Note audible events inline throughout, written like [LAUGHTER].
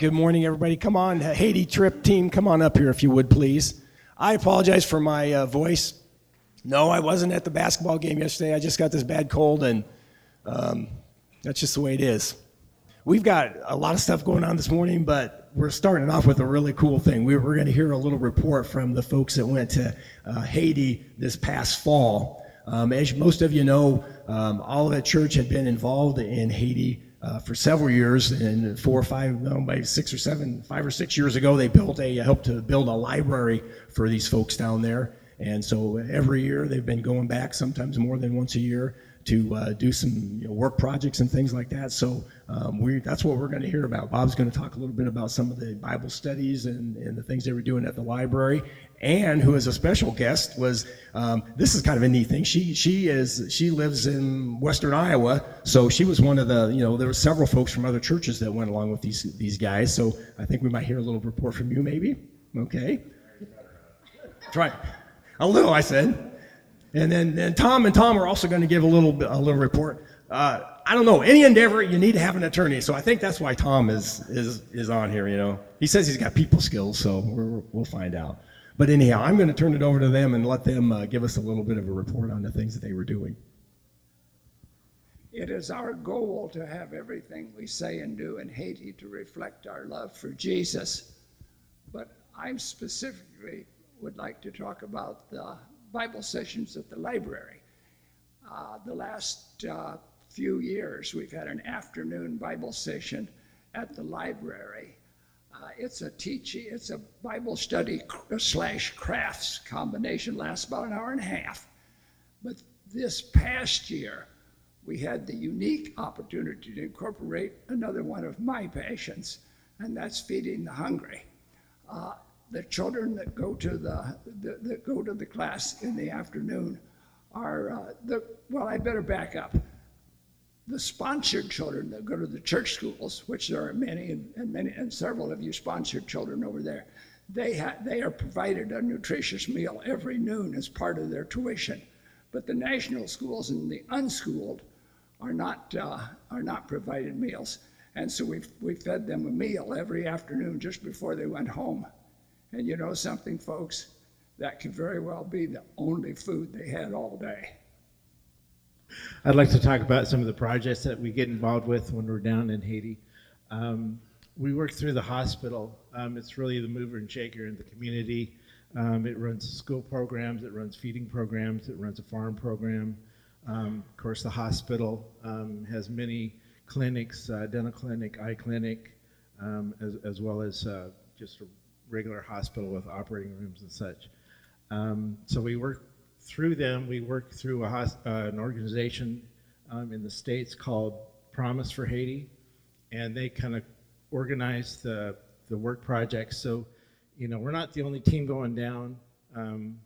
Good morning, everybody. Come on, Haiti trip team, come on up here if you would, please. I apologize for my uh, voice. No, I wasn't at the basketball game yesterday. I just got this bad cold, and um, that's just the way it is. We've got a lot of stuff going on this morning, but we're starting off with a really cool thing. We, are going to hear a little report from the folks that went to uh, Haiti this past fall. Um, as most of you know, um, Olivet Church had been involved in Haiti uh, for several years. And four or five, no, maybe six or seven, five or six years ago, they built a helped to build a library for these folks down there. And so every year they've been going back, sometimes more than once a year, to uh, do some you know, work projects and things like that. So um, we, that's what we're going to hear about. Bob's going to talk a little bit about some of the Bible studies and, and the things they were doing at the library. And who is a special guest was um, this is kind of a neat thing. She she is she lives in Western Iowa, so she was one of the you know there were several folks from other churches that went along with these these guys. So I think we might hear a little report from you, maybe. Okay. Try a little, I said. And then and Tom and Tom are also going to give a little a little report. Uh, I don't know any endeavor you need to have an attorney, so I think that's why Tom is is is on here. You know, he says he's got people skills, so we will find out. But anyhow, I'm going to turn it over to them and let them uh, give us a little bit of a report on the things that they were doing. It is our goal to have everything we say and do in Haiti to reflect our love for Jesus. But I specifically would like to talk about the Bible sessions at the library. Uh, the last uh, few years, we've had an afternoon Bible session at the library. Uh, it's a teaching, it's a Bible study slash crafts combination, lasts about an hour and a half. But this past year, we had the unique opportunity to incorporate another one of my passions, and that's feeding the hungry. Uh, the children that go to the, the, that go to the class in the afternoon are uh, the well. I better back up. The sponsored children that go to the church schools, which there are many and, many and several of you sponsored children over there, they ha- they are provided a nutritious meal every noon as part of their tuition. But the national schools and the unschooled are not uh, are not provided meals, and so we we fed them a meal every afternoon just before they went home. And you know something, folks? That could very well be the only food they had all day. I'd like to talk about some of the projects that we get involved with when we're down in Haiti. Um, we work through the hospital. Um, it's really the mover and shaker in the community. Um, it runs school programs, it runs feeding programs, it runs a farm program. Um, of course, the hospital um, has many clinics, uh, dental clinic, eye clinic, um, as, as well as uh, just a regular hospital with operating rooms and such. So we work through them. We work through uh, an organization um, in the states called Promise for Haiti, and they kind of organize the the work projects. So, you know, we're not the only team going down. Um,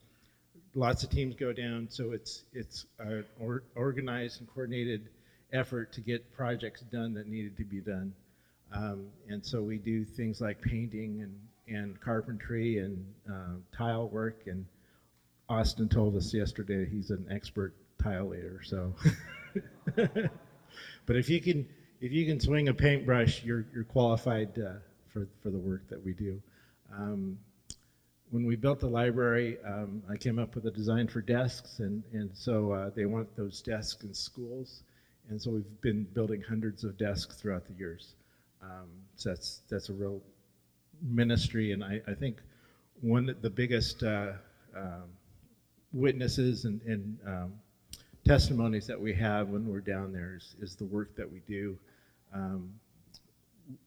lots of teams go down, so it's it's an or, organized and coordinated effort to get projects done that needed to be done. Um, and so we do things like painting and and carpentry and uh, tile work. And Austin told us yesterday he's an expert tile layer. So, [LAUGHS] but if you can if you can swing a paintbrush, you're you're qualified uh, for for the work that we do. Um, when we built the library, um, I came up with a design for desks, and and so uh, they want those desks in schools, and so we've been building hundreds of desks throughout the years. Um, so that's that's a real ministry, and I, I think one of the biggest uh, um, witnesses and, and um, testimonies that we have when we're down there is, is the work that we do. Um,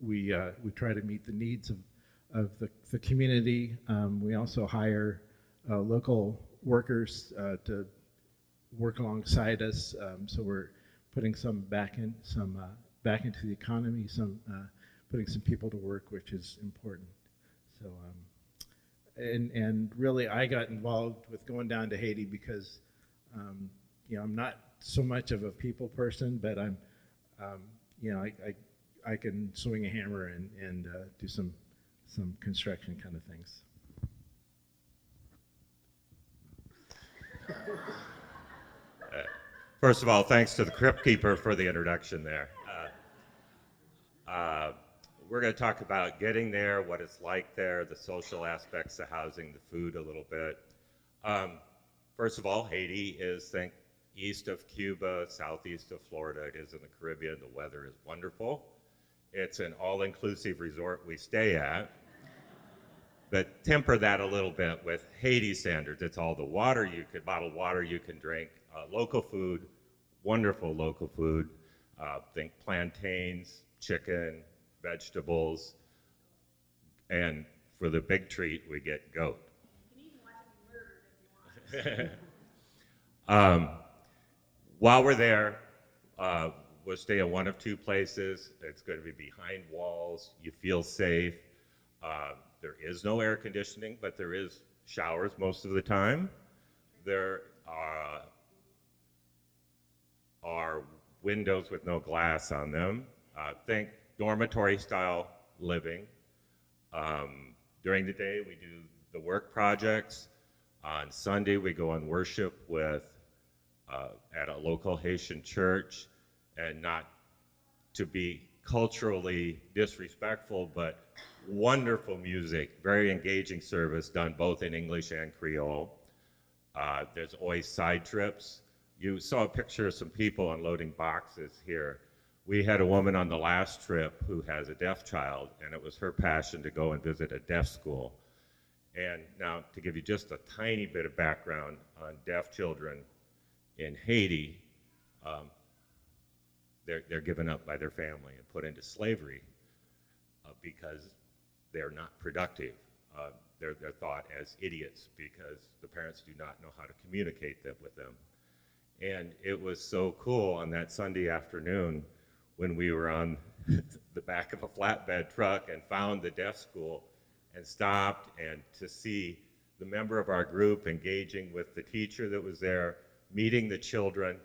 we uh, we try to meet the needs of of the, the community. Um, we also hire uh, local workers uh, to work alongside us. Um, so we're putting some back in some uh, back into the economy, some uh, putting some people to work, which is important. So, um, and and really, I got involved with going down to Haiti because, um, you know, I'm not so much of a people person, but I'm, um, you know, I, I, I can swing a hammer and and uh, do some some construction kind of things. First of all, thanks to the Crypt Keeper for the introduction there. Uh, uh, we're going to talk about getting there, what it's like there, the social aspects, the housing, the food a little bit. Um, first of all, Haiti is think east of Cuba, southeast of Florida. It is in the Caribbean. The weather is wonderful. It's an all-inclusive resort we stay at. But temper that a little bit with Haiti standards. It's all the water you could, bottled water you can drink, uh, local food, wonderful local food. Uh, think plantains, chicken, vegetables, and for the big treat, we get goat. um, while we're there, uh, we'll stay in one of two places. It's going to be behind walls. You feel safe. Uh, there is no air conditioning, but there is showers most of the time. There are, are windows with no glass on them. Uh, think dormitory style living. Um, during the day, we do the work projects. On Sunday, we go on worship with uh, at a local Haitian church, and not to be culturally disrespectful, but wonderful music, very engaging service done both in English and Creole. Uh, there's always side trips. You saw a picture of some people unloading boxes here. We had a woman on the last trip who has a deaf child, and it was her passion to go and visit a deaf school. And now, to give you just a tiny bit of background on deaf children in Haiti, um, they're, they're given up by their family and put into slavery uh, because they're not productive. Uh, they're, they're thought as idiots because the parents do not know how to communicate that with them. And it was so cool on that Sunday afternoon when we were on the back of a flatbed truck and found the deaf school and stopped and to see the member of our group engaging with the teacher that was there, meeting the children,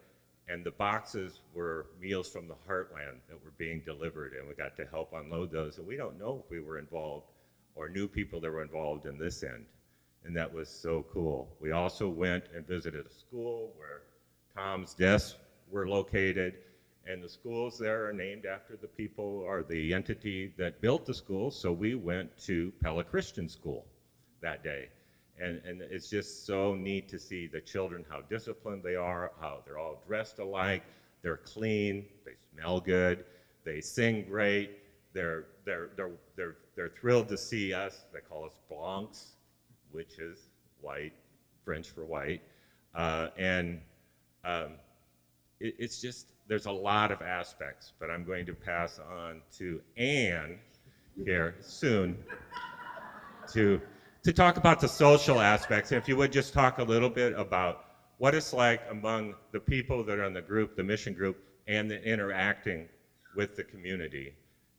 and the boxes were meals from the heartland that were being delivered, and we got to help unload those. And we don't know if we were involved or knew people that were involved in this end, and that was so cool. We also went and visited a school where Tom's desks were located, and the schools there are named after the people or the entity that built the school. So we went to Pella Christian School that day and, and it's just so neat to see the children, how disciplined they are, how they're all dressed alike, they're clean, they smell good, they sing great, they're, they're, they're, they're, they're thrilled to see us. They call us blancs, which is white, French for white. Uh, and um, it, it's just, there's a lot of aspects, but I'm going to pass on to Anne here soon to to talk about the social aspects, if you would just talk a little bit about what it's like among the people that are in the group, the mission group, and the interacting with the community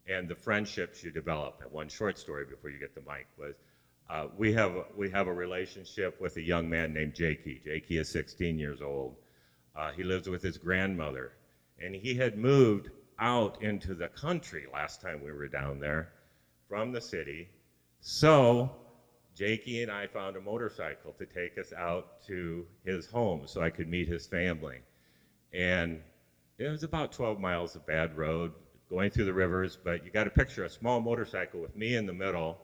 and the friendships you develop. And one short story before you get the mic was uh, we have we have a relationship with a young man named Jakey. Jakey is 16 years old. Uh, he lives with his grandmother, and he had moved out into the country last time we were down there from the city. So Jakey and I found a motorcycle to take us out to his home so I could meet his family. And it was about 12 miles of bad road going through the rivers, but you got to picture a small motorcycle with me in the middle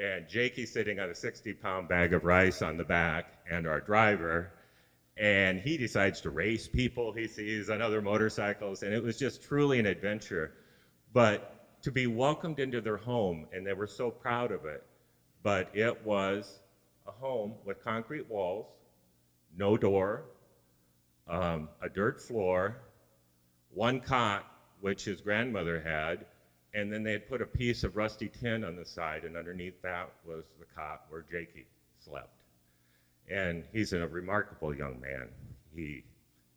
and Jakey sitting on a 60 pound bag of rice on the back and our driver. And he decides to race people he sees on other motorcycles. And it was just truly an adventure. But to be welcomed into their home, and they were so proud of it but it was a home with concrete walls, no door, um, a dirt floor, one cot, which his grandmother had, and then they had put a piece of rusty tin on the side, and underneath that was the cot where Jakey slept. And he's a remarkable young man. He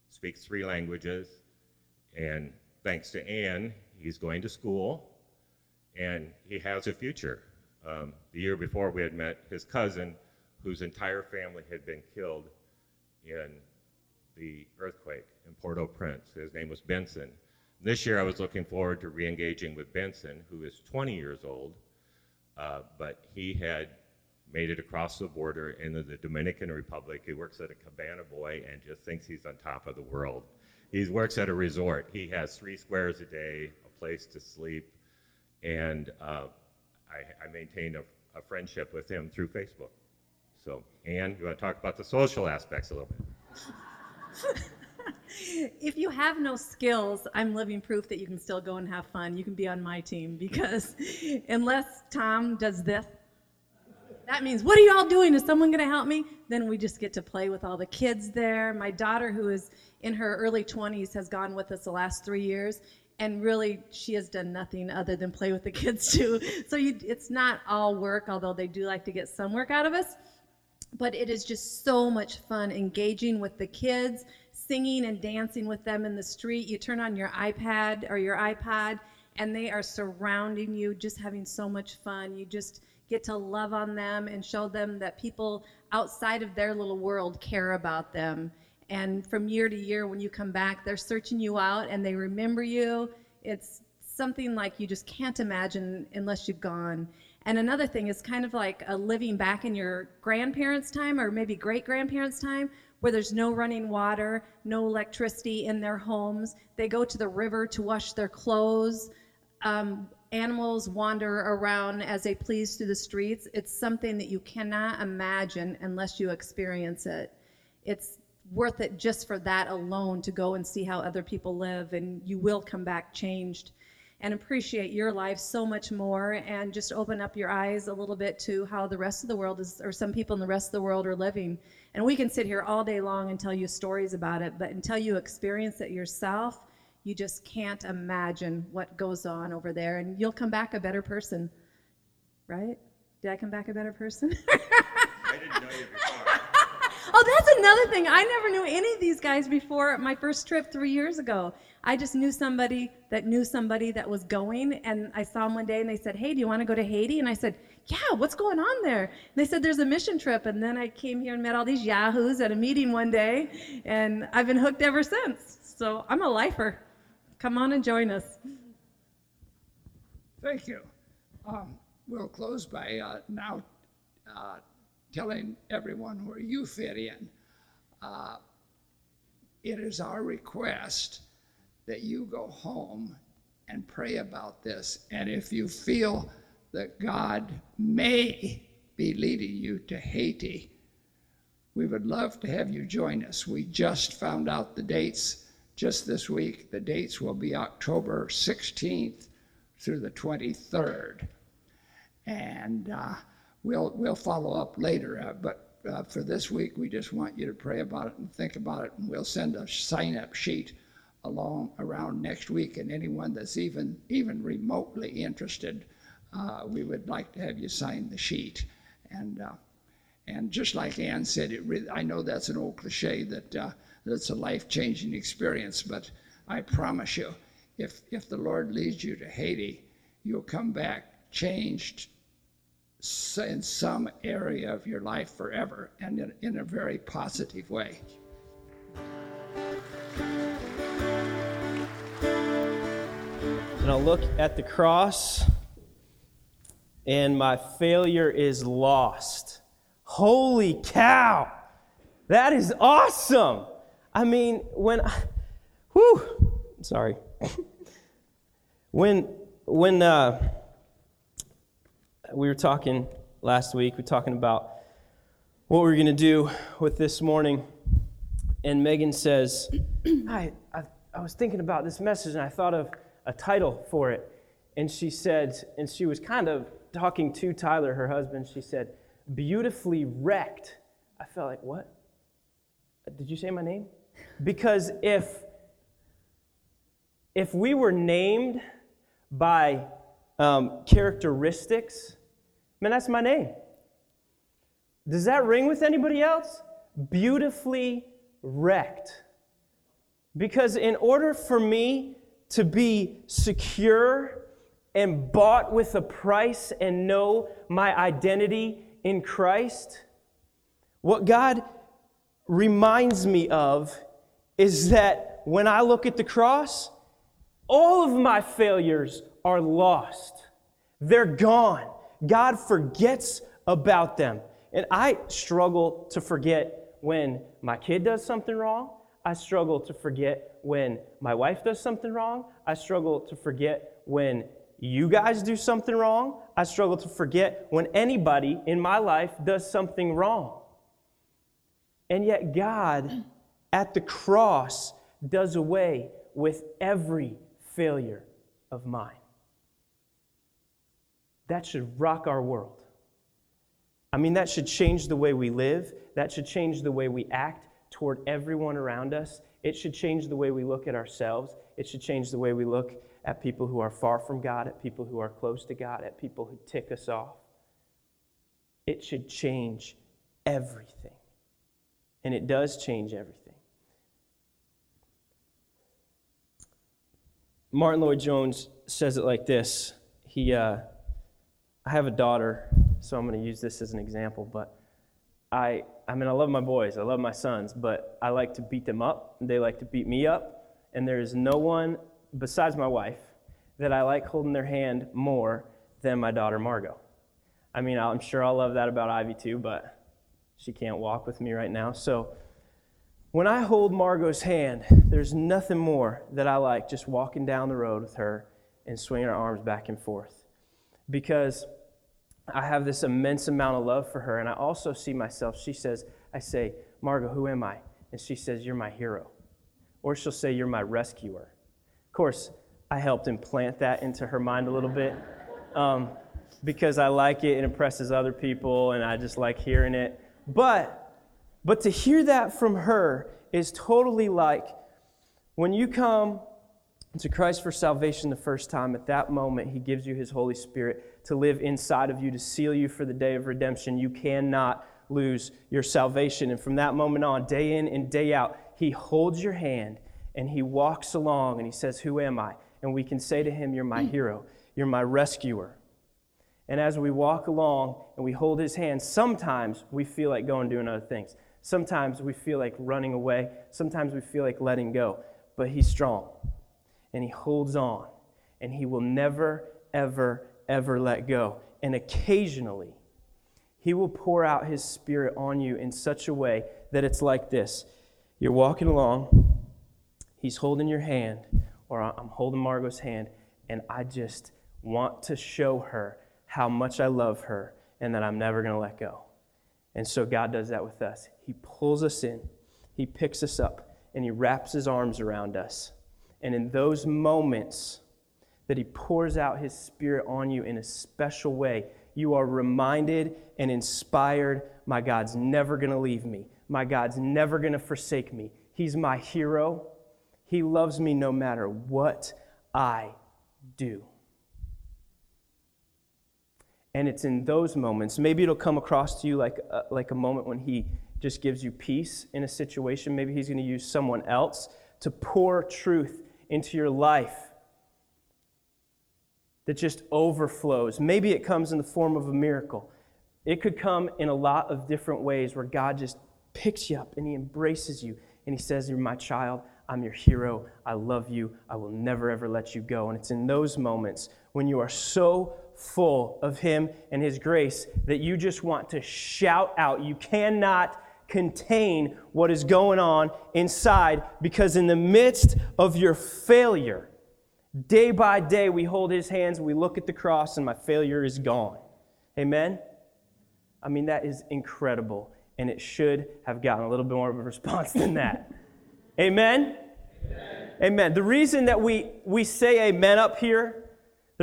speaks three languages, and thanks to Anne, he's going to school, and he has a future. Um, the year before, we had met his cousin, whose entire family had been killed in the earthquake in Port au Prince. His name was Benson. This year, I was looking forward to re engaging with Benson, who is 20 years old, uh, but he had made it across the border into the Dominican Republic. He works at a cabana boy and just thinks he's on top of the world. He works at a resort. He has three squares a day, a place to sleep, and uh, I, I maintain a, a friendship with him through Facebook. So, Anne, you want to talk about the social aspects a little bit? [LAUGHS] if you have no skills, I'm living proof that you can still go and have fun. You can be on my team because [LAUGHS] unless Tom does this, that means, what are y'all doing? Is someone going to help me? Then we just get to play with all the kids there. My daughter, who is in her early 20s, has gone with us the last three years. And really, she has done nothing other than play with the [LAUGHS] kids, too. So you, it's not all work, although they do like to get some work out of us. But it is just so much fun engaging with the kids, singing and dancing with them in the street. You turn on your iPad or your iPod, and they are surrounding you, just having so much fun. You just get to love on them and show them that people outside of their little world care about them. And from year to year, when you come back, they're searching you out and they remember you. It's something like you just can't imagine unless you've gone. And another thing is kind of like a living back in your grandparents' time or maybe great grandparents' time where there's no running water, no electricity in their homes. They go to the river to wash their clothes. Um, animals wander around as they please through the streets. It's something that you cannot imagine unless you experience it. It's worth it just for that alone to go and see how other people live, and you will come back changed and appreciate your life so much more and just open up your eyes a little bit to how the rest of the world is or some people in the rest of the world are living and we can sit here all day long and tell you stories about it but until you experience it yourself you just can't imagine what goes on over there, and you'll come back a better person, right? Did I come back a better person? [LAUGHS] I didn't know you before. [LAUGHS] oh, that's another thing. I never knew any of these guys before my first trip three years ago. I just knew somebody that knew somebody that was going, and I saw them one day, and they said, "Hey, do you want to go to Haiti?" And I said, "Yeah, what's going on there?" And they said, "There's a mission trip." And then I came here and met all these yahoos at a meeting one day, and I've been hooked ever since. So I'm a lifer. Come on and join us. Thank you. Um, we'll close by uh, now uh, telling everyone where you fit in. Uh, it is our request that you go home and pray about this. And if you feel that God may be leading you to Haiti, we would love to have you join us. We just found out the dates just this week. The dates will be October 16th through the 23rd. And uh, we'll, we'll follow up later. Uh, but uh, for this week, we just want you to pray about it and think about it. And we'll send a sign up sheet along around next week. And anyone that's even, even remotely interested, uh, we would like to have you sign the sheet. And, uh, and just like Ann said, it really, I know that's an old cliche that that's a life changing experience. But I promise you, if, if the Lord leads you to Haiti, you'll come back changed in some area of your life forever and in, in a very positive way. And I'll look at the cross, and my failure is lost. Holy cow! That is awesome! I mean, when, whew, sorry. when, when uh, we were talking last week, we were talking about what we are going to do with this morning, and Megan says, I, I, I was thinking about this message and I thought of a title for it. And she said, and she was kind of talking to Tyler, her husband, she said, beautifully wrecked. I felt like, what? Did you say my name? Because if, if we were named by um, characteristics, man, that's my name. Does that ring with anybody else? Beautifully wrecked. Because in order for me to be secure and bought with a price and know my identity in Christ, what God reminds me of is that when I look at the cross, all of my failures are lost. They're gone. God forgets about them. And I struggle to forget when my kid does something wrong. I struggle to forget when my wife does something wrong. I struggle to forget when you guys do something wrong, I struggle to forget when anybody in my life does something wrong. And yet, God at the cross does away with every failure of mine. That should rock our world. I mean, that should change the way we live, that should change the way we act toward everyone around us. It should change the way we look at ourselves. It should change the way we look at people who are far from God, at people who are close to God, at people who tick us off. It should change everything. And it does change everything. Martyn Lloyd-Jones says it like this. He, uh, I have a daughter, so I'm going to use this as an example, but I, I mean, I love my boys, I love my sons, but I like to beat them up. They like to beat me up, and there is no one besides my wife that I like holding their hand more than my daughter Margot. I mean, I'm sure I'll love that about Ivy too, but she can't walk with me right now. So when I hold Margot's hand, there's nothing more that I like just walking down the road with her and swinging her arms back and forth. Because I have this immense amount of love for her, and I also see myself. She says, I say, Margot, who am I? And she says, You're my hero. Or she'll say, You're my rescuer. Of course, I helped implant that into her mind a little bit um, because I like it, it impresses other people, and I just like hearing it. But but to hear that from her is totally like when you come to Christ for salvation the first time, at that moment, He gives you His Holy Spirit to live inside of you, to seal you for the day of redemption. You cannot lose your salvation. And from that moment on, day in and day out, He holds your hand and He walks along and He says, Who am I? And we can say to Him, You're my hero, you're my rescuer. And as we walk along and we hold His hand, sometimes we feel like going doing other things. Sometimes we feel like running away. Sometimes we feel like letting go. But He's strong and He holds on and He will never, ever, ever let go. And occasionally, He will pour out His Spirit on you in such a way that it's like this You're walking along, He's holding your hand, or I'm holding Margot's hand, and I just want to show her how much I love her and that I'm never going to let go. And so God does that with us. He pulls us in, He picks us up, and He wraps His arms around us. And in those moments that He pours out His Spirit on you in a special way, you are reminded and inspired my God's never going to leave me. My God's never going to forsake me. He's my hero. He loves me no matter what I do. And it's in those moments, maybe it'll come across to you like a, uh, like a moment when He just gives you peace in a situation. Maybe He's going to use someone else to pour truth into your life that just overflows. Maybe it comes in the form of a miracle. It could come in a lot of different ways where God just picks you up and He embraces you and He says, You're my child. I'm your hero. I love you. I will never, ever let you go. And it's in those moments when you are so full of Him and His grace that you just want to shout out. You cannot contain what is going on inside because, in the midst of your failure, day by day we hold His hands, we look at the cross, and my failure is gone. Amen? I mean, that is incredible, and it should have gotten a little bit more of a response than that. Amen? Amen? Amen. The reason that we, we say amen up here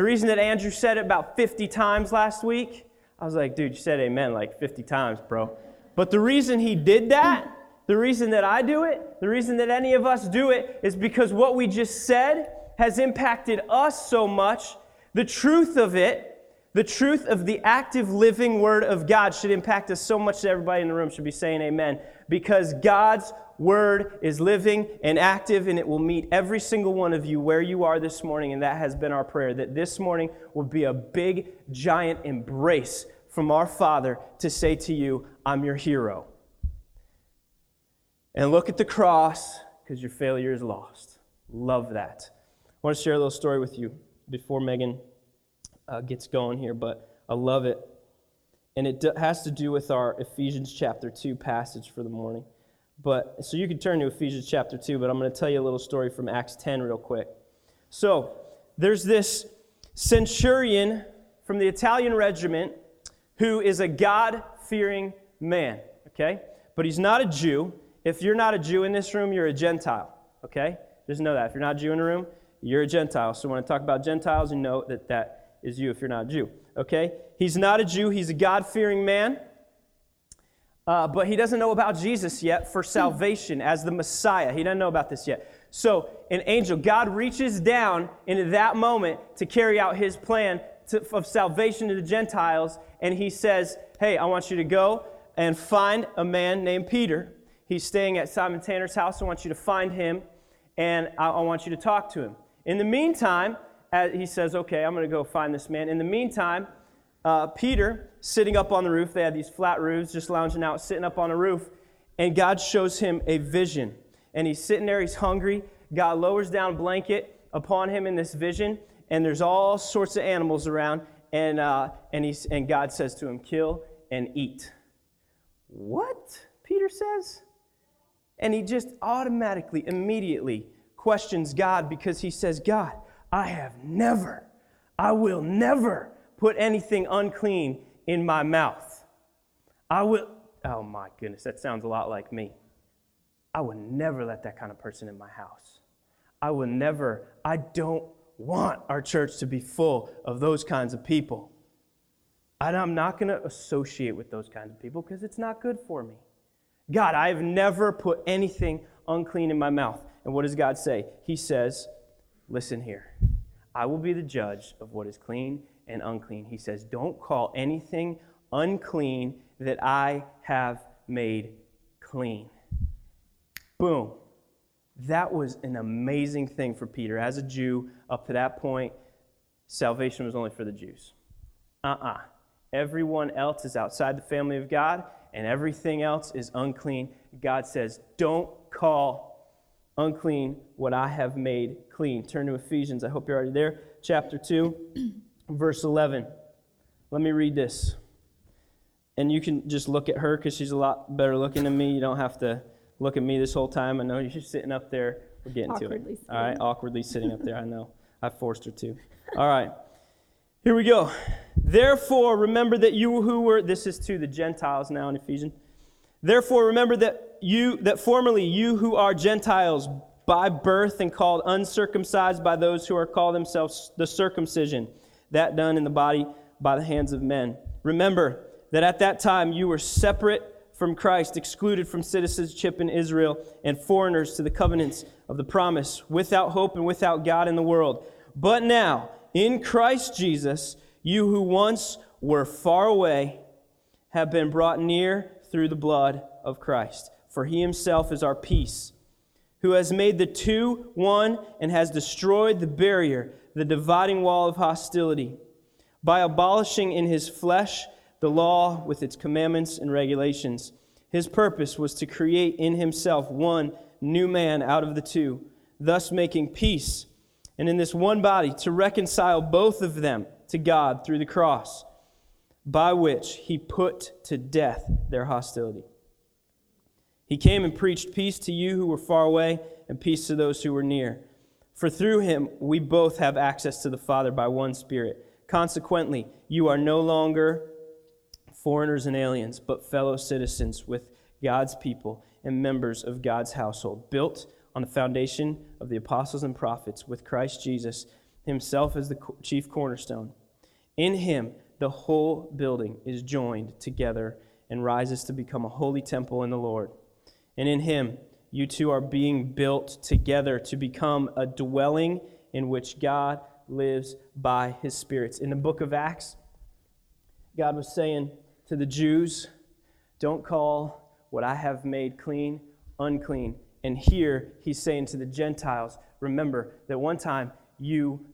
the reason that Andrew said it about 50 times last week, I was like, dude, you said amen like 50 times, bro. But the reason he did that, the reason that I do it, the reason that any of us do it, is because what we just said has impacted us so much. The truth of it, the truth of the active living word of God should impact us so much that everybody in the room should be saying amen. Because God's word is living and active, and it will meet every single one of you where you are this morning. And that has been our prayer that this morning will be a big, giant embrace from our Father to say to you, I'm your hero. And look at the cross because your failure is lost. Love that. I want to share a little story with you before Megan uh, gets going here, but I love it. And it has to do with our Ephesians chapter 2 passage for the morning. But so you can turn to Ephesians chapter 2, but I'm going to tell you a little story from Acts 10 real quick. So, there's this centurion from the Italian regiment who is a God fearing man, okay? But he's not a Jew. If you're not a Jew in this room, you're a Gentile, okay? Just know that. If you're not a Jew in the room, you're a Gentile. So when I talk about Gentiles, you know that that is you if you're not a Jew, okay? He's not a Jew, he's a God fearing man. Uh, but he doesn't know about Jesus yet for salvation as the Messiah. He doesn't know about this yet. So, an angel, God reaches down into that moment to carry out his plan to, of salvation to the Gentiles, and he says, Hey, I want you to go and find a man named Peter. He's staying at Simon Tanner's house. I want you to find him, and I, I want you to talk to him. In the meantime, he says, Okay, I'm going to go find this man. In the meantime, uh, Peter, sitting up on the roof, they had these flat roofs, just lounging out, sitting up on a roof, and God shows him a vision. And he's sitting there, he's hungry. God lowers down a blanket upon him in this vision, and there's all sorts of animals around. And, uh, and, he's, and God says to him, Kill and eat. What? Peter says. And he just automatically, immediately questions God because he says, God, I have never, I will never put anything unclean in my mouth. I will, oh my goodness, that sounds a lot like me. I would never let that kind of person in my house. I will never, I don't want our church to be full of those kinds of people. And I'm not going to associate with those kinds of people because it's not good for me. God, I have never put anything unclean in my mouth. And what does God say? He says, Listen here. I will be the judge of what is clean and unclean. He says, Don't call anything unclean that I have made clean. Boom. That was an amazing thing for Peter. As a Jew, up to that point, salvation was only for the Jews. Uh uh-uh. uh Everyone else is outside the family of God, and everything else is unclean. God says, Don't call unclean what I have made clean. Turn to Ephesians. I hope you're already there. Chapter 2, [CLEARS THROAT] verse 11. Let me read this. And you can just look at her because she's a lot better looking than me. You don't have to look at me this whole time. I know you're sitting up there. We're getting to it. Sitting. All right, awkwardly sitting up there. I know. I forced her to. All right. Here we go. Therefore, remember that you who were, this is to the Gentiles now in Ephesians. Therefore, remember that you, that formerly you who are Gentiles by birth and called uncircumcised by those who are called themselves the circumcision, that done in the body by the hands of men. Remember that at that time you were separate from Christ, excluded from citizenship in Israel, and foreigners to the covenants of the promise, without hope and without God in the world. But now, in Christ Jesus, you who once were far away have been brought near through the blood of Christ. For he himself is our peace, who has made the two one and has destroyed the barrier, the dividing wall of hostility, by abolishing in his flesh the law with its commandments and regulations. His purpose was to create in himself one new man out of the two, thus making peace, and in this one body to reconcile both of them to God through the cross, by which he put to death their hostility. He came and preached peace to you who were far away and peace to those who were near. For through him we both have access to the Father by one Spirit. Consequently, you are no longer foreigners and aliens, but fellow citizens with God's people and members of God's household, built on the foundation of the apostles and prophets, with Christ Jesus himself as the chief cornerstone. In him, the whole building is joined together and rises to become a holy temple in the Lord. And in him, you two are being built together to become a dwelling in which God lives by his spirits. In the book of Acts, God was saying, to the Jews, Don't call what I have made clean unclean. And here he's saying to the Gentiles, Remember that one time you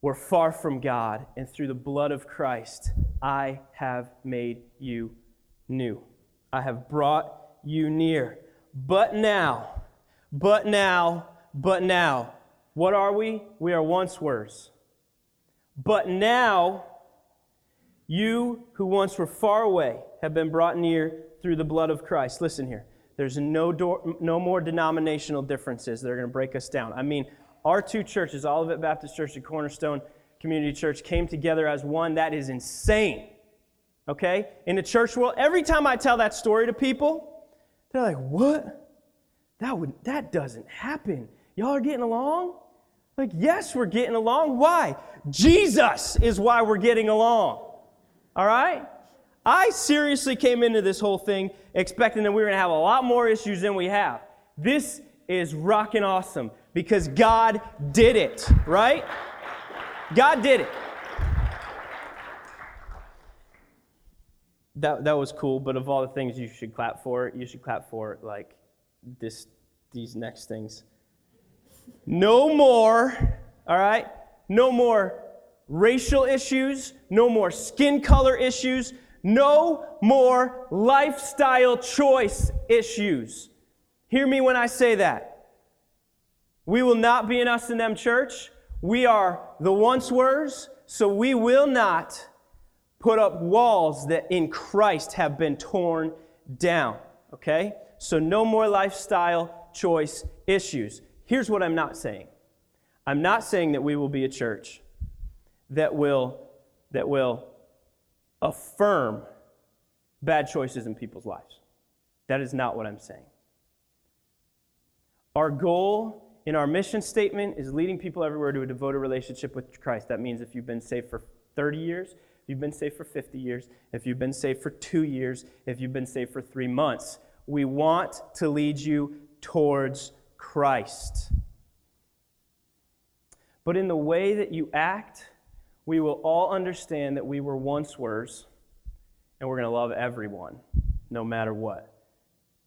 were far from God, and through the blood of Christ, I have made you new. I have brought you near. But now, but now, but now, what are we? We are once worse. But now, you who once were far away have been brought near through the blood of Christ. Listen here. There's no, do- no more denominational differences that are going to break us down. I mean, our two churches, Olivet Baptist Church and Cornerstone Community Church came together as one. That is insane. Okay? In the church world, every time I tell that story to people, they're like, "What? That would that doesn't happen. Y'all are getting along?" Like, "Yes, we're getting along. Why? Jesus is why we're getting along." All right? I seriously came into this whole thing expecting that we were going to have a lot more issues than we have. This is rocking awesome because God did it, right? God did it. That, that was cool, but of all the things you should clap for, you should clap for like this these next things. No more, all right? No more racial issues, no more skin color issues, no more lifestyle choice issues. Hear me when I say that. We will not be an us and them church. We are the once were's, so we will not put up walls that in Christ have been torn down. Okay? So no more lifestyle choice issues. Here's what I'm not saying. I'm not saying that we will be a church that will that will affirm bad choices in people's lives. That is not what I'm saying. Our goal in our mission statement is leading people everywhere to a devoted relationship with Christ. That means if you've been saved for 30 years, you've been saved for 50 years, if you've been saved for two years, if you've been saved for three months, we want to lead you towards Christ. But in the way that you act, we will all understand that we were once worse, and we're going to love everyone, no matter what.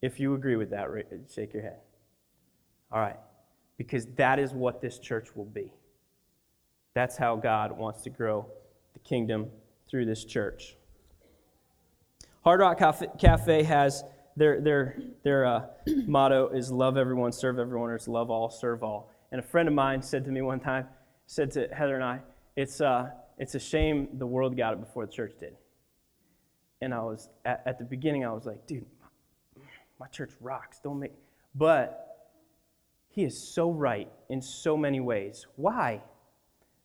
If you agree with that, shake your head. All right. Because that is what this church will be. That's how God wants to grow the kingdom through this church. Hard Rock Cafe has their, their, their uh, motto is love everyone, serve everyone, or it's love all, serve all. And a friend of mine said to me one time, said to Heather and I, it's, uh, it's a shame the world got it before the church did. And I was, at, at the beginning, I was like, dude, my, my church rocks. Don't make. But he is so right in so many ways. Why?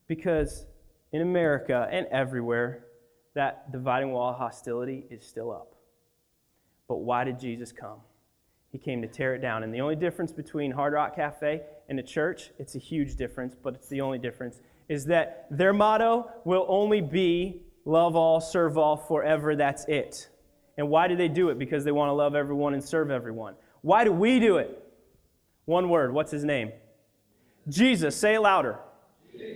Because in America and everywhere, that dividing wall of hostility is still up. But why did Jesus come? He came to tear it down. And the only difference between Hard Rock Cafe and a church, it's a huge difference, but it's the only difference, is that their motto will only be love all, serve all, forever. That's it. And why do they do it? Because they want to love everyone and serve everyone. Why do we do it? One word. What's his name? Jesus. Say it louder.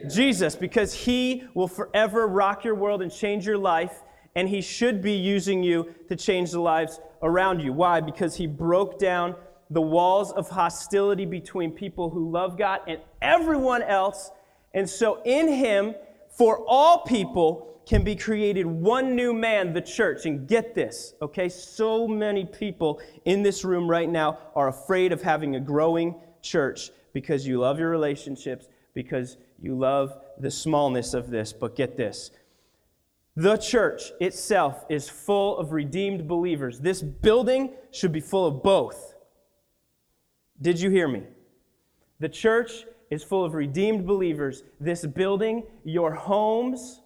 Jesus. Because he will forever rock your world and change your life, and he should be using you to change the lives around you. Why? Because he broke down the walls of hostility between people who love God and everyone else and so in him, for all people can be created one new man, the church. And get this, okay? So many people in this room right now are afraid of having a growing church because you love your relationships, because you love the smallness of this. But get this the church itself is full of redeemed believers. This building should be full of both. Did you hear me? The church is full of redeemed believers. This building, your homes,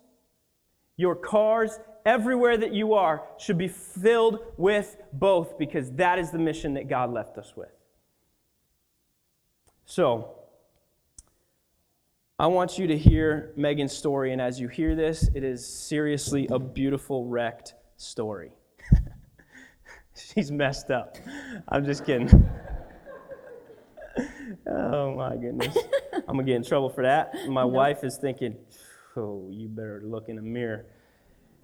your cars, everywhere that you are should be filled with both because that is the mission that God left us with. So, I want you to hear Megan's story, and as you hear this, it is seriously a beautiful, wrecked story. [LAUGHS] She's messed up. I'm just kidding. [LAUGHS] oh my goodness. I'm gonna get in trouble for that. My no. wife is thinking, oh, you better look in the mirror.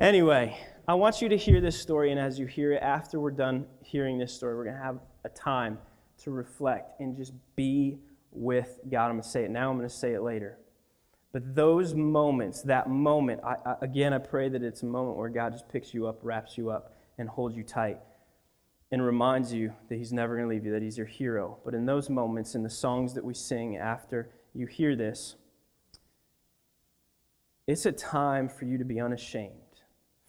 Anyway, I want you to hear this story, and as you hear it, after we're done hearing this story, we're gonna have a time to reflect and just be with God. I'm gonna say it now, I'm gonna say it later. But those moments, that moment, I, I, again, I pray that it's a moment where God just picks you up, wraps you up, and holds you tight and reminds you that He's never going to leave you, that He's your hero. But in those moments, in the songs that we sing after you hear this, it's a time for you to be unashamed.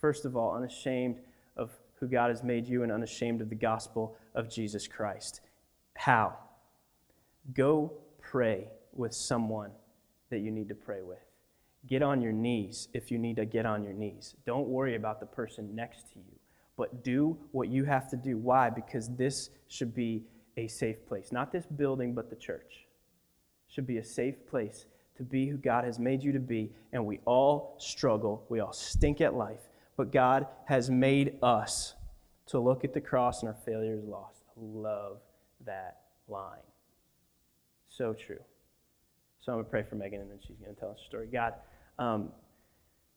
First of all, unashamed of who God has made you and unashamed of the gospel of Jesus Christ. How? Go pray with someone that you need to pray with. Get on your knees if you need to get on your knees. Don't worry about the person next to you, but do what you have to do. Why? Because this should be a safe place. Not this building, but the church. Should be a safe place to be who God has made you to be. And we all struggle, we all stink at life, but God has made us to look at the cross and our failure is lost. I love that line. So true. So I'm going to pray for Megan and then she's going to tell us her story. God, um,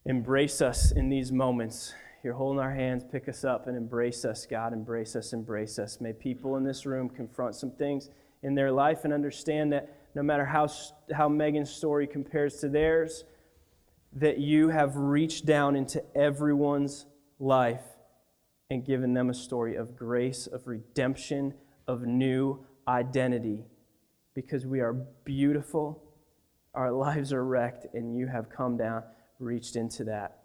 embrace us in these moments. You're holding our hands, pick us up and embrace us, God. Embrace us, embrace us. May people in this room confront some things in their life and understand that no matter how, how Megan's story compares to theirs, that you have reached down into everyone's life and given them a story of grace, of redemption, of new identity. Because we are beautiful, our lives are wrecked, and you have come down, reached into that,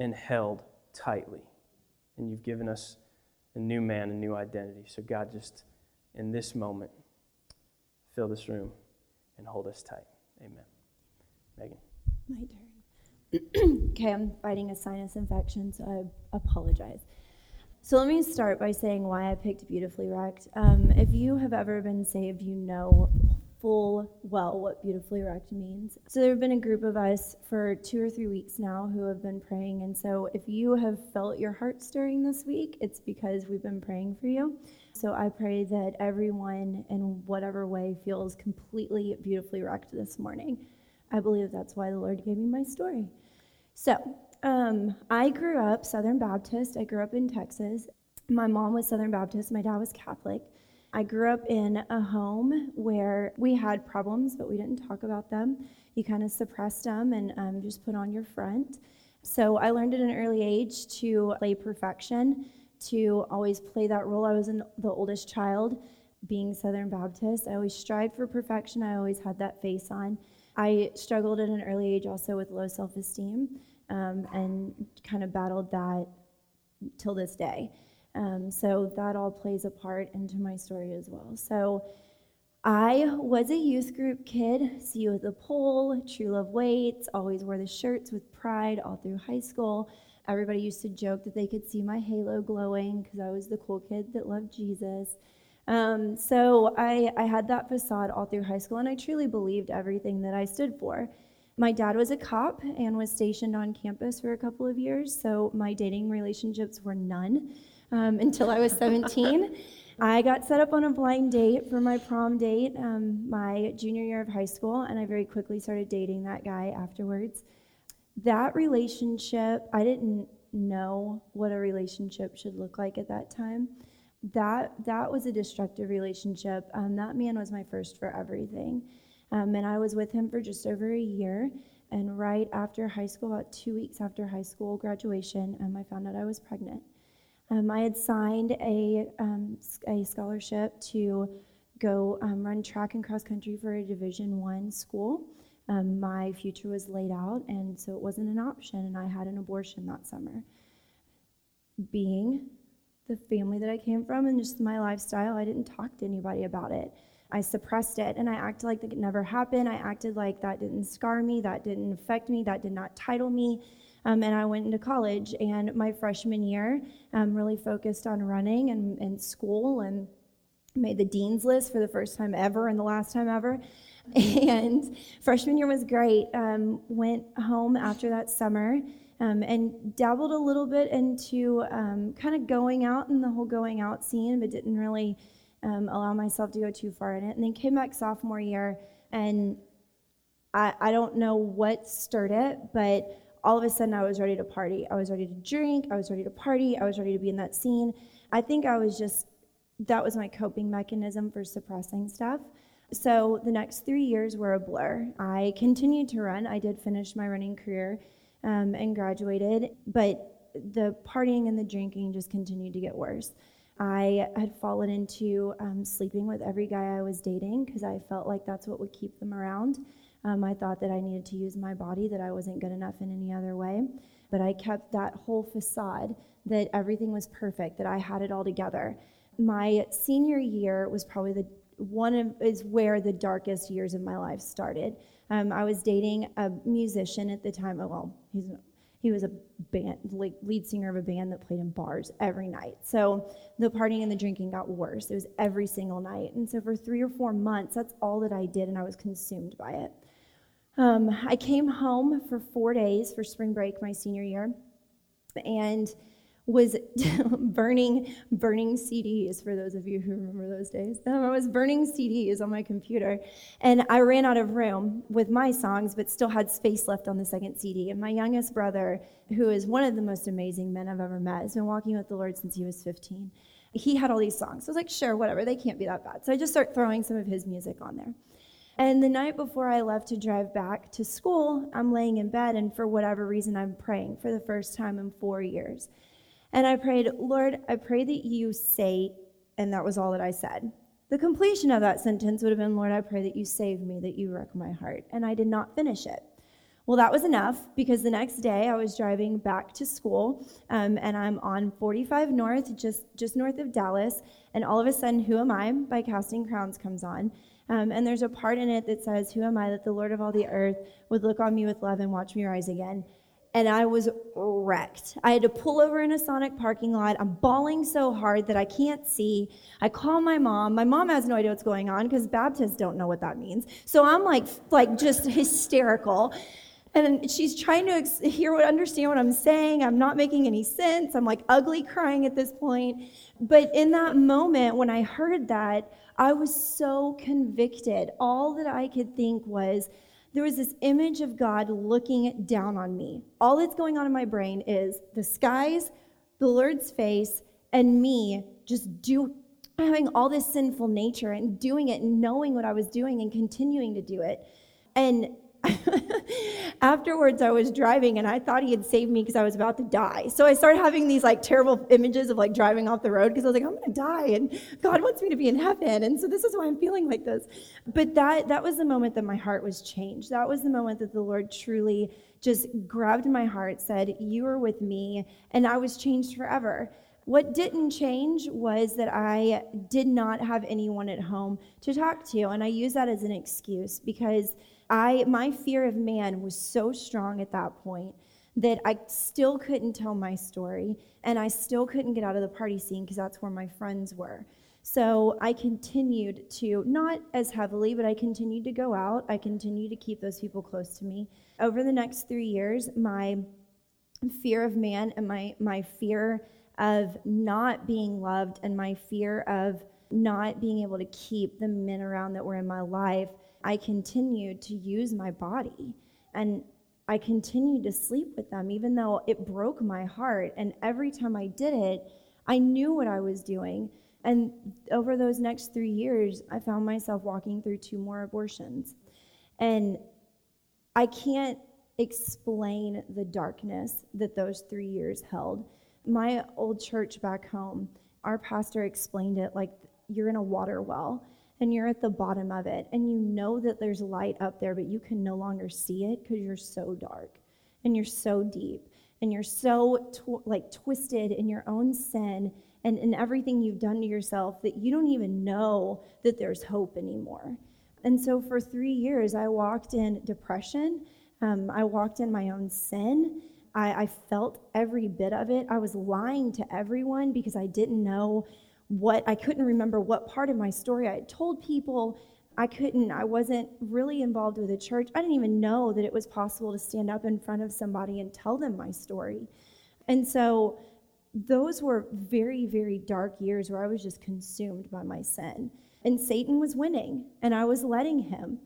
and held tightly. And you've given us a new man, a new identity. So, God, just in this moment, fill this room and hold us tight. Amen. Megan. My turn. [CLEARS THROAT] okay, I'm fighting a sinus infection, so I apologize. So let me start by saying why I picked Beautifully Wrecked. Um, if you have ever been saved, you know full well what beautifully wrecked means. So there have been a group of us for two or three weeks now who have been praying. And so if you have felt your heart stirring this week, it's because we've been praying for you. So I pray that everyone in whatever way feels completely beautifully wrecked this morning. I believe that's why the Lord gave me my story. So um, I grew up Southern Baptist. I grew up in Texas. My mom was Southern Baptist. My dad was Catholic. I grew up in a home where we had problems, but we didn't talk about them. You kind of suppressed them and um, just put on your front. So I learned at an early age to play perfection, to always play that role. I was an, the oldest child, being Southern Baptist. I always strived for perfection. I always had that face on. I struggled at an early age also with low self esteem um, and kind of battled that till this day. Um, so that all plays a part into my story as well. So I was a youth group kid, see you at the pole, True Love Waits, always wore the shirts with pride all through high school. Everybody used to joke that they could see my halo glowing because I was the cool kid that loved Jesus. Um, so I, I had that facade all through high school, and I truly believed everything that I stood for. My dad was a cop and was stationed on campus for a couple of years, so my dating relationships were none um, until I was 17. I got set up on a blind date for my prom date um, my junior year of high school, and I very quickly started dating that guy afterwards. That relationship, I didn't know what a relationship should look like at that time. That that was a destructive relationship. Um, that man was my first for everything, um, and I was with him for just over a year. And right after high school, about two weeks after high school graduation, um, I found out I was pregnant. Um, I had signed a, um, a scholarship to go um, run track and cross country for a Division One school. Um, my future was laid out, and so it wasn't an option. And I had an abortion that summer. Being the family that I came from and just my lifestyle, I didn't talk to anybody about it. I suppressed it and I acted like it never happened. I acted like that didn't scar me, that didn't affect me, that did not title me. Um, and I went into college. And my freshman year, um, really focused on running and, and school and made the dean's list for the first time ever and the last time ever. [LAUGHS] And freshman year was great. Um, went home after that summer um, and dabbled a little bit into um, kind of going out and the whole going out scene, but didn't really um, allow myself to go too far in it. And then came back sophomore year, and I, I don't know what stirred it, but all of a sudden I was ready to party. I was ready to drink. I was ready to party. I was ready to be in that scene. I think I was just, that was my coping mechanism for suppressing stuff. So the next three years were a blur. I continued to run. I did finish my running career um, and graduated, but the partying and the drinking just continued to get worse. I had fallen into um, sleeping with every guy I was dating because I felt like that's what would keep them around. Um, I thought that I needed to use my body, that I wasn't good enough in any other way. But I kept that whole facade that everything was perfect, that I had it all together. My senior year was probably the one of, is where the darkest years of my life started. Um, I was dating a musician at the time. Oh, well, he's he was a band like lead singer of a band that played in bars every night. So the partying and the drinking got worse. It was every single night. And so for three or four months, that's all that I did, and I was consumed by it. Um, I came home for four days for spring break my senior year, and was [LAUGHS] burning burning CDs for those of you who remember those days. Um, [LAUGHS] I was burning CDs on my computer, and I ran out of room with my songs, but still had space left on the second CD. And my youngest brother, who is one of the most amazing men I've ever met, has been walking with the Lord since he was 15. He had all these songs. So I was like, sure, whatever, they can't be that bad. So I just start throwing some of his music on there. And the night before I left to drive back to school, I'm laying in bed, and for whatever reason, I'm praying for the first time in four years. And I prayed, Lord, I pray that you say, and that was all that I said. The completion of that sentence would have been, Lord, I pray that you save me, that you wreck my heart. And I did not finish it. Well, that was enough because the next day I was driving back to school um, and I'm on 45 North, just, just north of Dallas. And all of a sudden, Who Am I by Casting Crowns comes on. Um, and there's a part in it that says, Who am I that the Lord of all the earth would look on me with love and watch me rise again? and I was wrecked. I had to pull over in a Sonic parking lot. I'm bawling so hard that I can't see. I call my mom. My mom has no idea what's going on because Baptists don't know what that means. So I'm like, like just [LAUGHS] hysterical. And she's trying to ex- hear what, understand what I'm saying. I'm not making any sense. I'm like ugly crying at this point. But in that moment, when I heard that, I was so convicted. All that I could think was, there was this image of God looking down on me. All that's going on in my brain is the skies, the Lord's face, and me just do having all this sinful nature and doing it and knowing what I was doing and continuing to do it. And [LAUGHS] afterwards I was driving and I thought he had saved me because I was about to die. So I started having these like terrible images of like driving off the road because I was like, I'm gonna die and God wants me to be in heaven. And so this is why I'm feeling like this. But that that was the moment that my heart was changed. That was the moment that the Lord truly just grabbed my heart, said, You are with me, and I was changed forever. What didn't change was that I did not have anyone at home to talk to. And I use that as an excuse because I my fear of man was so strong at that point that I still couldn't tell my story and I still couldn't get out of the party scene because that's where my friends were. So I continued to, not as heavily, but I continued to go out. I continued to keep those people close to me. Over the next three years, my fear of man and my, my fear of not being loved and my fear of not being able to keep the men around that were in my life I continued to use my body and I continued to sleep with them, even though it broke my heart. And every time I did it, I knew what I was doing. And over those next three years, I found myself walking through two more abortions. And I can't explain the darkness that those three years held. My old church back home, our pastor explained it like you're in a water well and you're at the bottom of it and you know that there's light up there, but you can no longer see it because you're so dark and you're so deep and you're so tw- like twisted in your own sin and in everything you've done to yourself that you don't even know that there's hope anymore. And so for three years, I walked in depression. Um, I walked in my own sin. I, I felt every bit of it. I was lying to everyone because I didn't know what I couldn't remember what part of my story I had told people. I couldn't, I wasn't really involved with the church. I didn't even know that it was possible to stand up in front of somebody and tell them my story. And so those were very, very dark years where I was just consumed by my sin. And Satan was winning, and I was letting him.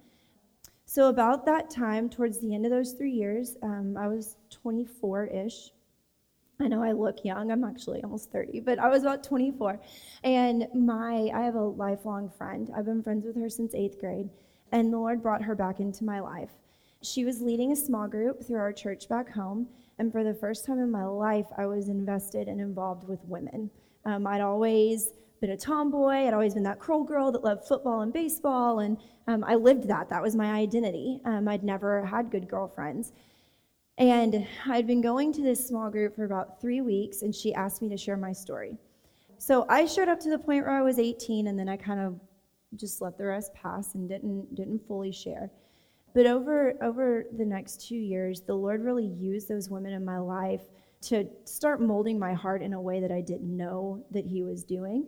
So, about that time, towards the end of those three years, um, I was 24 ish, I know I look young. I'm actually almost 30, but I was about 24. And my I have a lifelong friend. I've been friends with her since 8th grade, and the Lord brought her back into my life. She was leading a small group through our church back home, and for the first time in my life, I was invested and involved with women. Um, I'd always been a tomboy. I'd always been that curl girl that loved football and baseball, and um, I lived that. That was my identity. Um, I'd never had good girlfriends. And I'd been going to this small group for about three weeks, and she asked me to share my story. So I showed up to the point where I was 18, and then I kind of just let the rest pass and didn't didn't fully share. But over over the next two years, the Lord really used those women in my life to start molding my heart in a way that I didn't know that He was doing.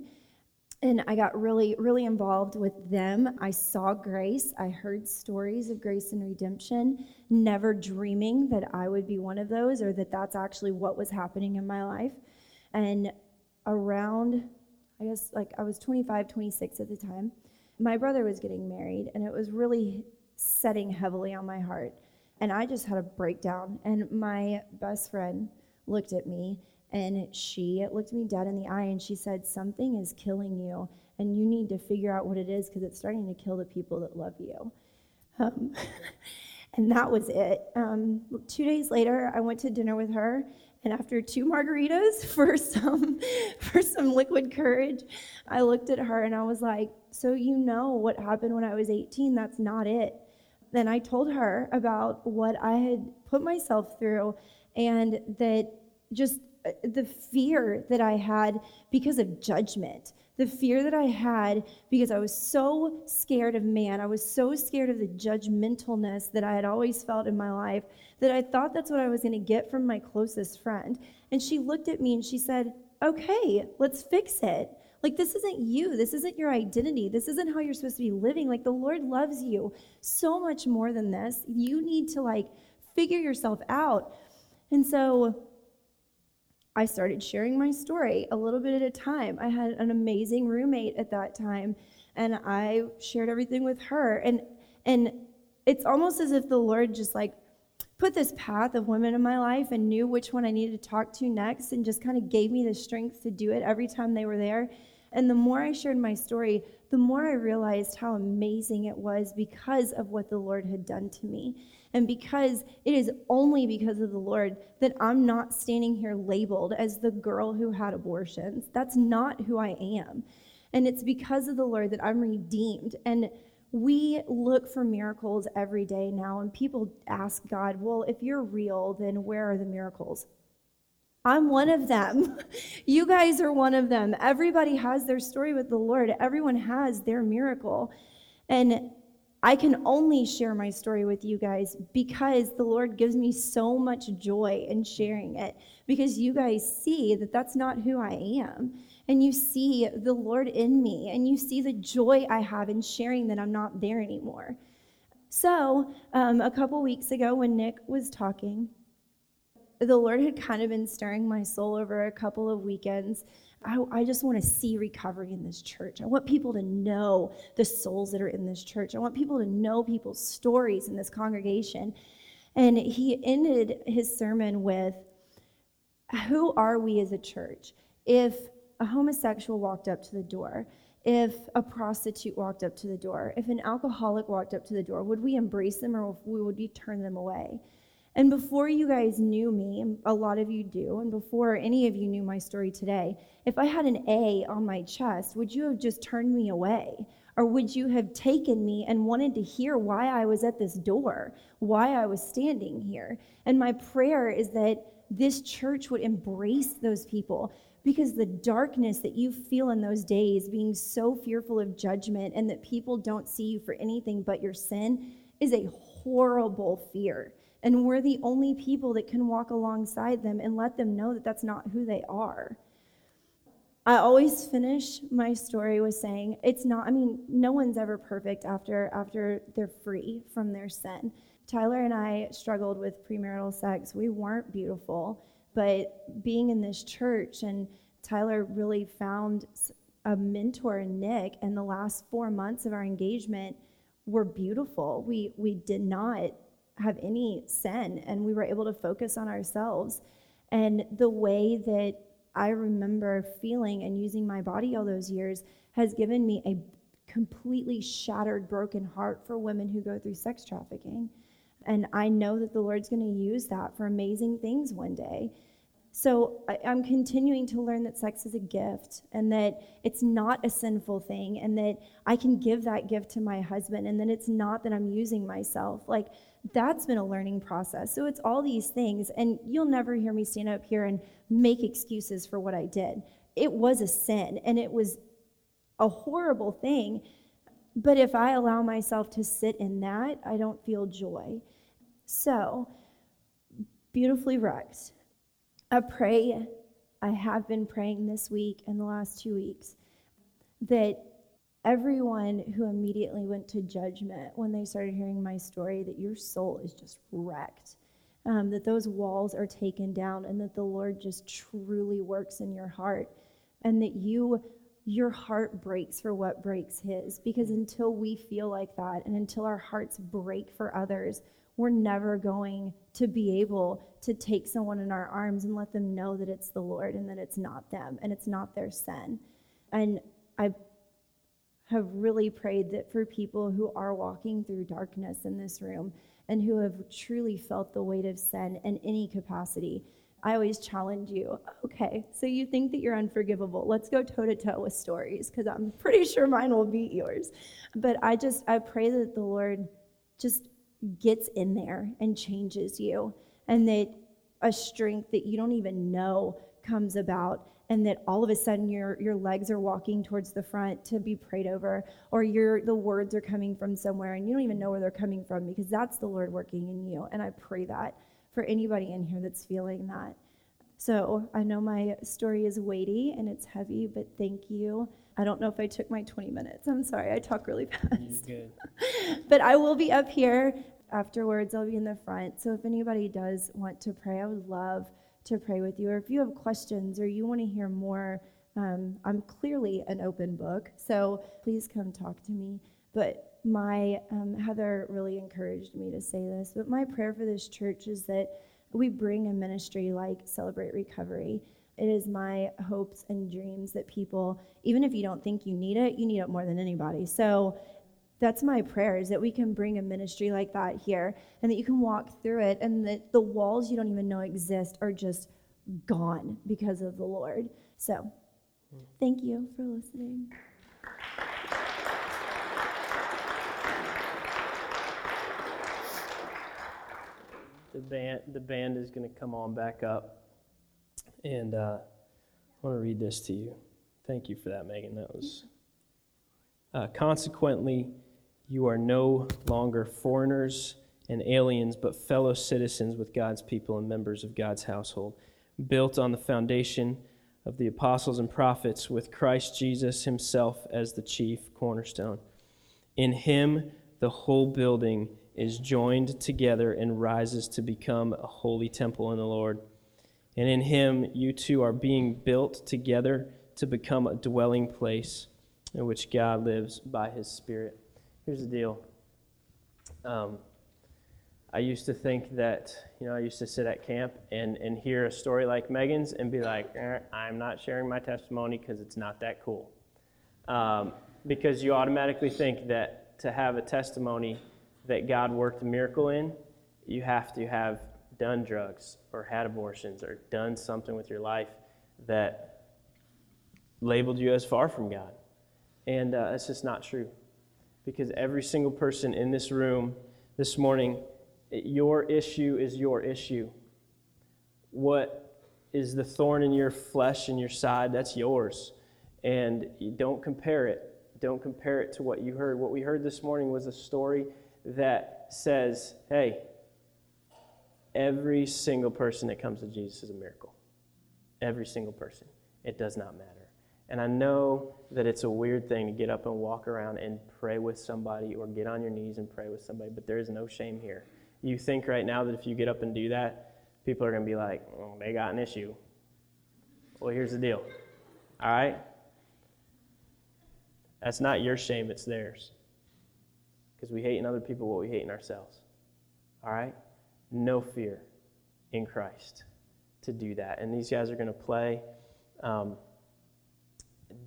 And I got really, really involved with them. I saw grace. I heard stories of grace and redemption, never dreaming that I would be one of those or that that's actually what was happening in my life. And around, I guess, like I was 25, 26 at the time, my brother was getting married, and it was really setting heavily on my heart. And I just had a breakdown. And my best friend looked at me and she looked me dead in the eye and she said, Something is killing you, and you need to figure out what it is because it's starting to kill the people that love you. Um, [LAUGHS] and that was it. Um, two days later, I went to dinner with her, and after two margaritas [LAUGHS] for some for some liquid courage, I looked at her and I was like, "So you know what happened when I was 18? That's not it." Then I told her about what I had put myself through and that just Uh, the fear that I had because of judgment, the fear that I had because I was so scared of man, I was so scared of the judgmentalness that I had always felt in my life that I thought that's what I was going to get from my closest friend. And she looked at me and she said, Okay, let's fix it. Like, this isn't you. This isn't your identity. This isn't how you're supposed to be living. Like, the Lord loves you so much more than this. You need to, like, figure yourself out. And so I started sharing my story a little bit at a time. I had an amazing roommate at that time, and I shared everything with her. And and it's almost as if the Lord just like put this path of women in my life and knew which one I needed to talk to next and just kind of gave me the strength to do it every time they were there. And the more I shared my story, the more I realized how amazing it was because of what the Lord had done to me. And because it is only because of the Lord that I'm not standing here labeled as the girl who had abortions. That's not who I am. And it's because of the Lord that I'm redeemed. And we look for miracles every day now, and people ask God, well, if you're real, then where are the miracles? I'm one of them. [LAUGHS] you guys are one of them. Everybody has their story with the Lord, everyone has their miracle. And I can only share my story with you guys because the Lord gives me so much joy in sharing it. Because you guys see that that's not who I am. And you see the Lord in me, and you see the joy I have in sharing that I'm not there anymore. So, um, a couple weeks ago, when Nick was talking, the Lord had kind of been stirring my soul over a couple of weekends I, I just want to see recovery in this church. I want people to know the souls that are in this church. I want people to know people's stories in this congregation. And he ended his sermon with Who are we as a church? If a homosexual walked up to the door, if a prostitute walked up to the door, if an alcoholic walked up to the door, would we embrace them or would we turn them away? And before you guys knew me, and a lot of you do, and before any of you knew my story today, if I had an A on my chest, would you have just turned me away? Or would you have taken me and wanted to hear why I was at this door, why I was standing here? And my prayer is that this church would embrace those people because the darkness that you feel in those days, being so fearful of judgment and that people don't see you for anything but your sin, is a horrible fear. And we're the only people that can walk alongside them and let them know that that's not who they are. I always finish my story with saying it's not I mean no one's ever perfect after after they're free from their sin. Tyler and I struggled with premarital sex. We weren't beautiful, but being in this church and Tyler really found a mentor in Nick and the last 4 months of our engagement were beautiful. We we did not have any sin and we were able to focus on ourselves. And the way that I remember feeling and using my body all those years has given me a completely shattered, broken heart for women who go through sex trafficking. And I know that the Lord's going to use that for amazing things one day. So I, am continuing to learn that sex is a gift and that it's not a sinful thing and that I can give that gift to my husband and that it's not that I'm using myself. Like, that's been a learning process. So it's all these things. And you'll never hear me stand up here and make excuses for what I did. It was a sin and it was a horrible thing. but if I allow myself to sit in that, I don't feel joy. So, beautifully wrecked. I pray, I have been praying this week and the last two weeks that everyone who immediately went to judgment when they started hearing my story, that your soul is just wrecked. Um, that those walls are taken down and that the Lord just truly works in your heart. And that you your heart breaks for what breaks his. Because until we feel like that and until our hearts break for others we're never going to be able to take someone in our arms and let them know that it's the lord and that it's not them and it's not their sin. And i have really prayed that for people who are walking through darkness in this room and who have truly felt the weight of sin in any capacity I always challenge you. Okay, so you think that you're unforgivable. Let's go toe to toe with stories because I'm pretty sure mine will beat yours. But I just, I pray that the Lord just gets in there and changes you and that a strength that you don't even know comes about and that all of a sudden your your legs are walking towards the front to be prayed over or your the words are coming from somewhere and you don't even know where they're coming from because that's the Lord working in you and I pray that for anybody in here that's feeling that. So I know my story is weighty and it's heavy, but thank you. I don't know if I took my 20 minutes. I'm sorry, I talk really [LAUGHS] fast. [LAUGHS] but I will be up here afterwards. I'll be in the front. So if anybody does want to pray, I would love to pray with you. Or if you have questions or you want to hear more, um, I'm clearly an open book. So please come talk to me. But my um, Heather really encouraged me to say this, but my prayer for this church is that we bring a ministry like Celebrate Recovery. It is my hopes and dreams that people, even if you don't think you need it, you need it more than anybody. So that's my prayer is that we can bring a ministry like that here and that you can walk through it and that the walls you don't even know exist are just gone because of the Lord. So thank you for listening. the band the band is going to come on back up and uh, i want to read this to you thank you for that megan that was uh, consequently you are no longer foreigners and aliens but fellow citizens with god's people and members of god's household built on the foundation of the apostles and prophets with christ jesus himself as the chief cornerstone in him the whole building is joined together and rises to become a holy temple in the Lord. And in him, you too are being built together to become a dwelling place in which God lives by his Spirit. Here's the deal. Um, I used to think that, you know, I used to sit at camp and, and hear a story like Megan's and be like, eh, I'm not sharing my testimony because it's not that cool. Um, because you automatically think that to have a testimony that God worked a miracle in, you have to have done drugs or had abortions or done something with your life that labeled you as far from God. And uh, it's just not true. Because every single person in this room this morning, your issue is your issue. What is the thorn in your flesh and your side, that's yours. And you don't compare it. Don't compare it to what you heard. What we heard this morning was a story that says, hey, every single person that comes to Jesus is a miracle. Every single person. It does not matter. And I know that it's a weird thing to get up and walk around and pray with somebody or get on your knees and pray with somebody, but there is no shame here. You think right now that if you get up and do that, people are going to be like, oh, they got an issue. Well, here's the deal. All right? That's not your shame, it's theirs because we hate in other people what we hate in ourselves. All right? No fear in Christ to do that. And these guys are going to play. Um,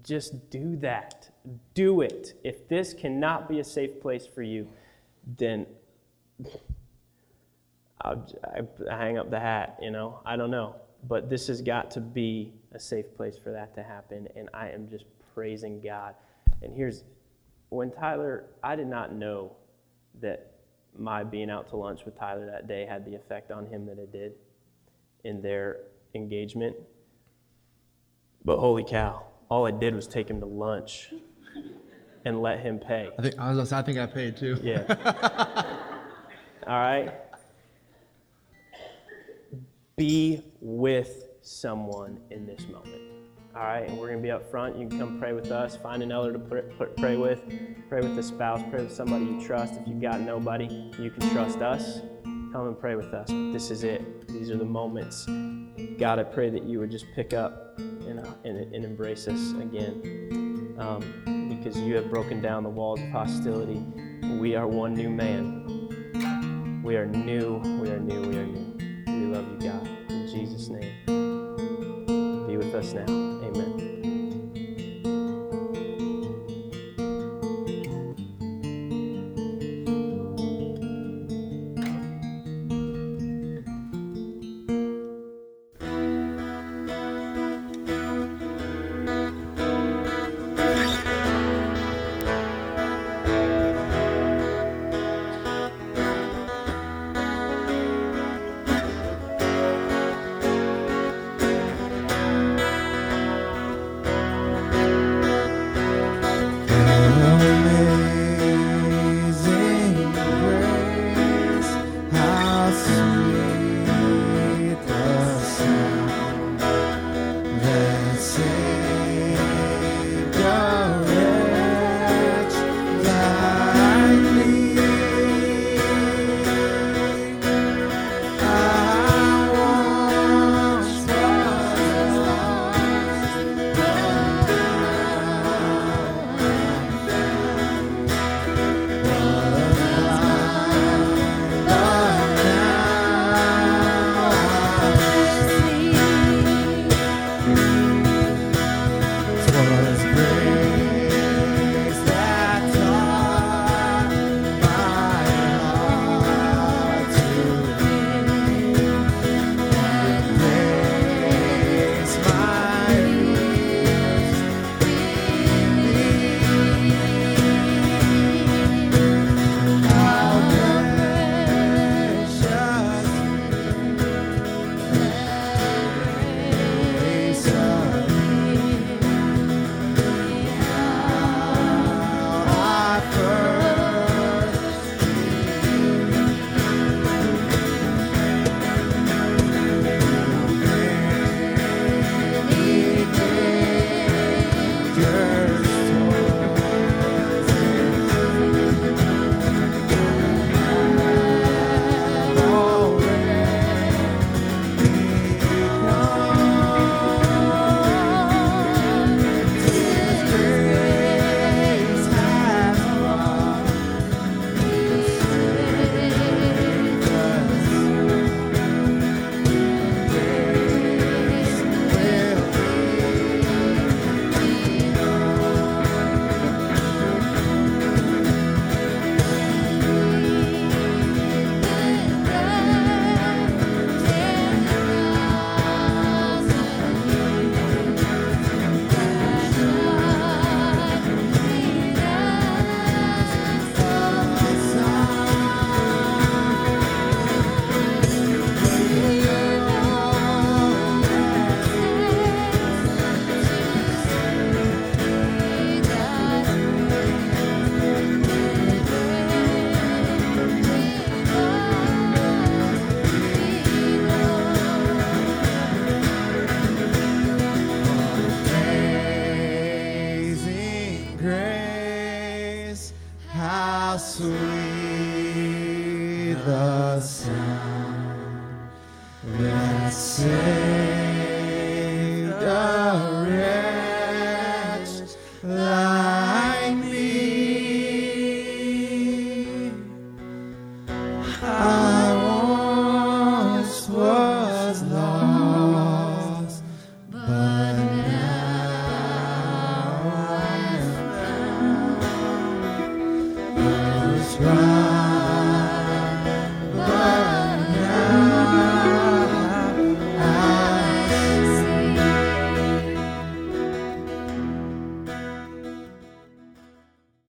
just do that. Do it. If this cannot be a safe place for you, then I'll, I, hang up the hat, you know? I don't know. But this has got to be a safe place for that to happen. And I am just praising God. And here's when Tyler, I did not know that my being out to lunch with Tyler that day had the effect on him that it did in their engagement. But holy cow, all I did was take him to lunch. and let Him pay. I think I was. I think I paid too. Yeah. [LAUGHS] All right. Be with someone in this moment. All right, and we're going to be up front. You can come pray with us. Find an elder to pr- pr- pray with. Pray with a spouse. Pray with somebody you trust. If you've got nobody, you can trust us. Come and pray with us. This is it. These are the moments. God, I pray that you would just pick up and, and, and embrace us again. Um, because you have broken down the walls of hostility. We are one new man. We are new. We are new. We are new. We love you, God. In Jesus' name. Be with us now. Amen. How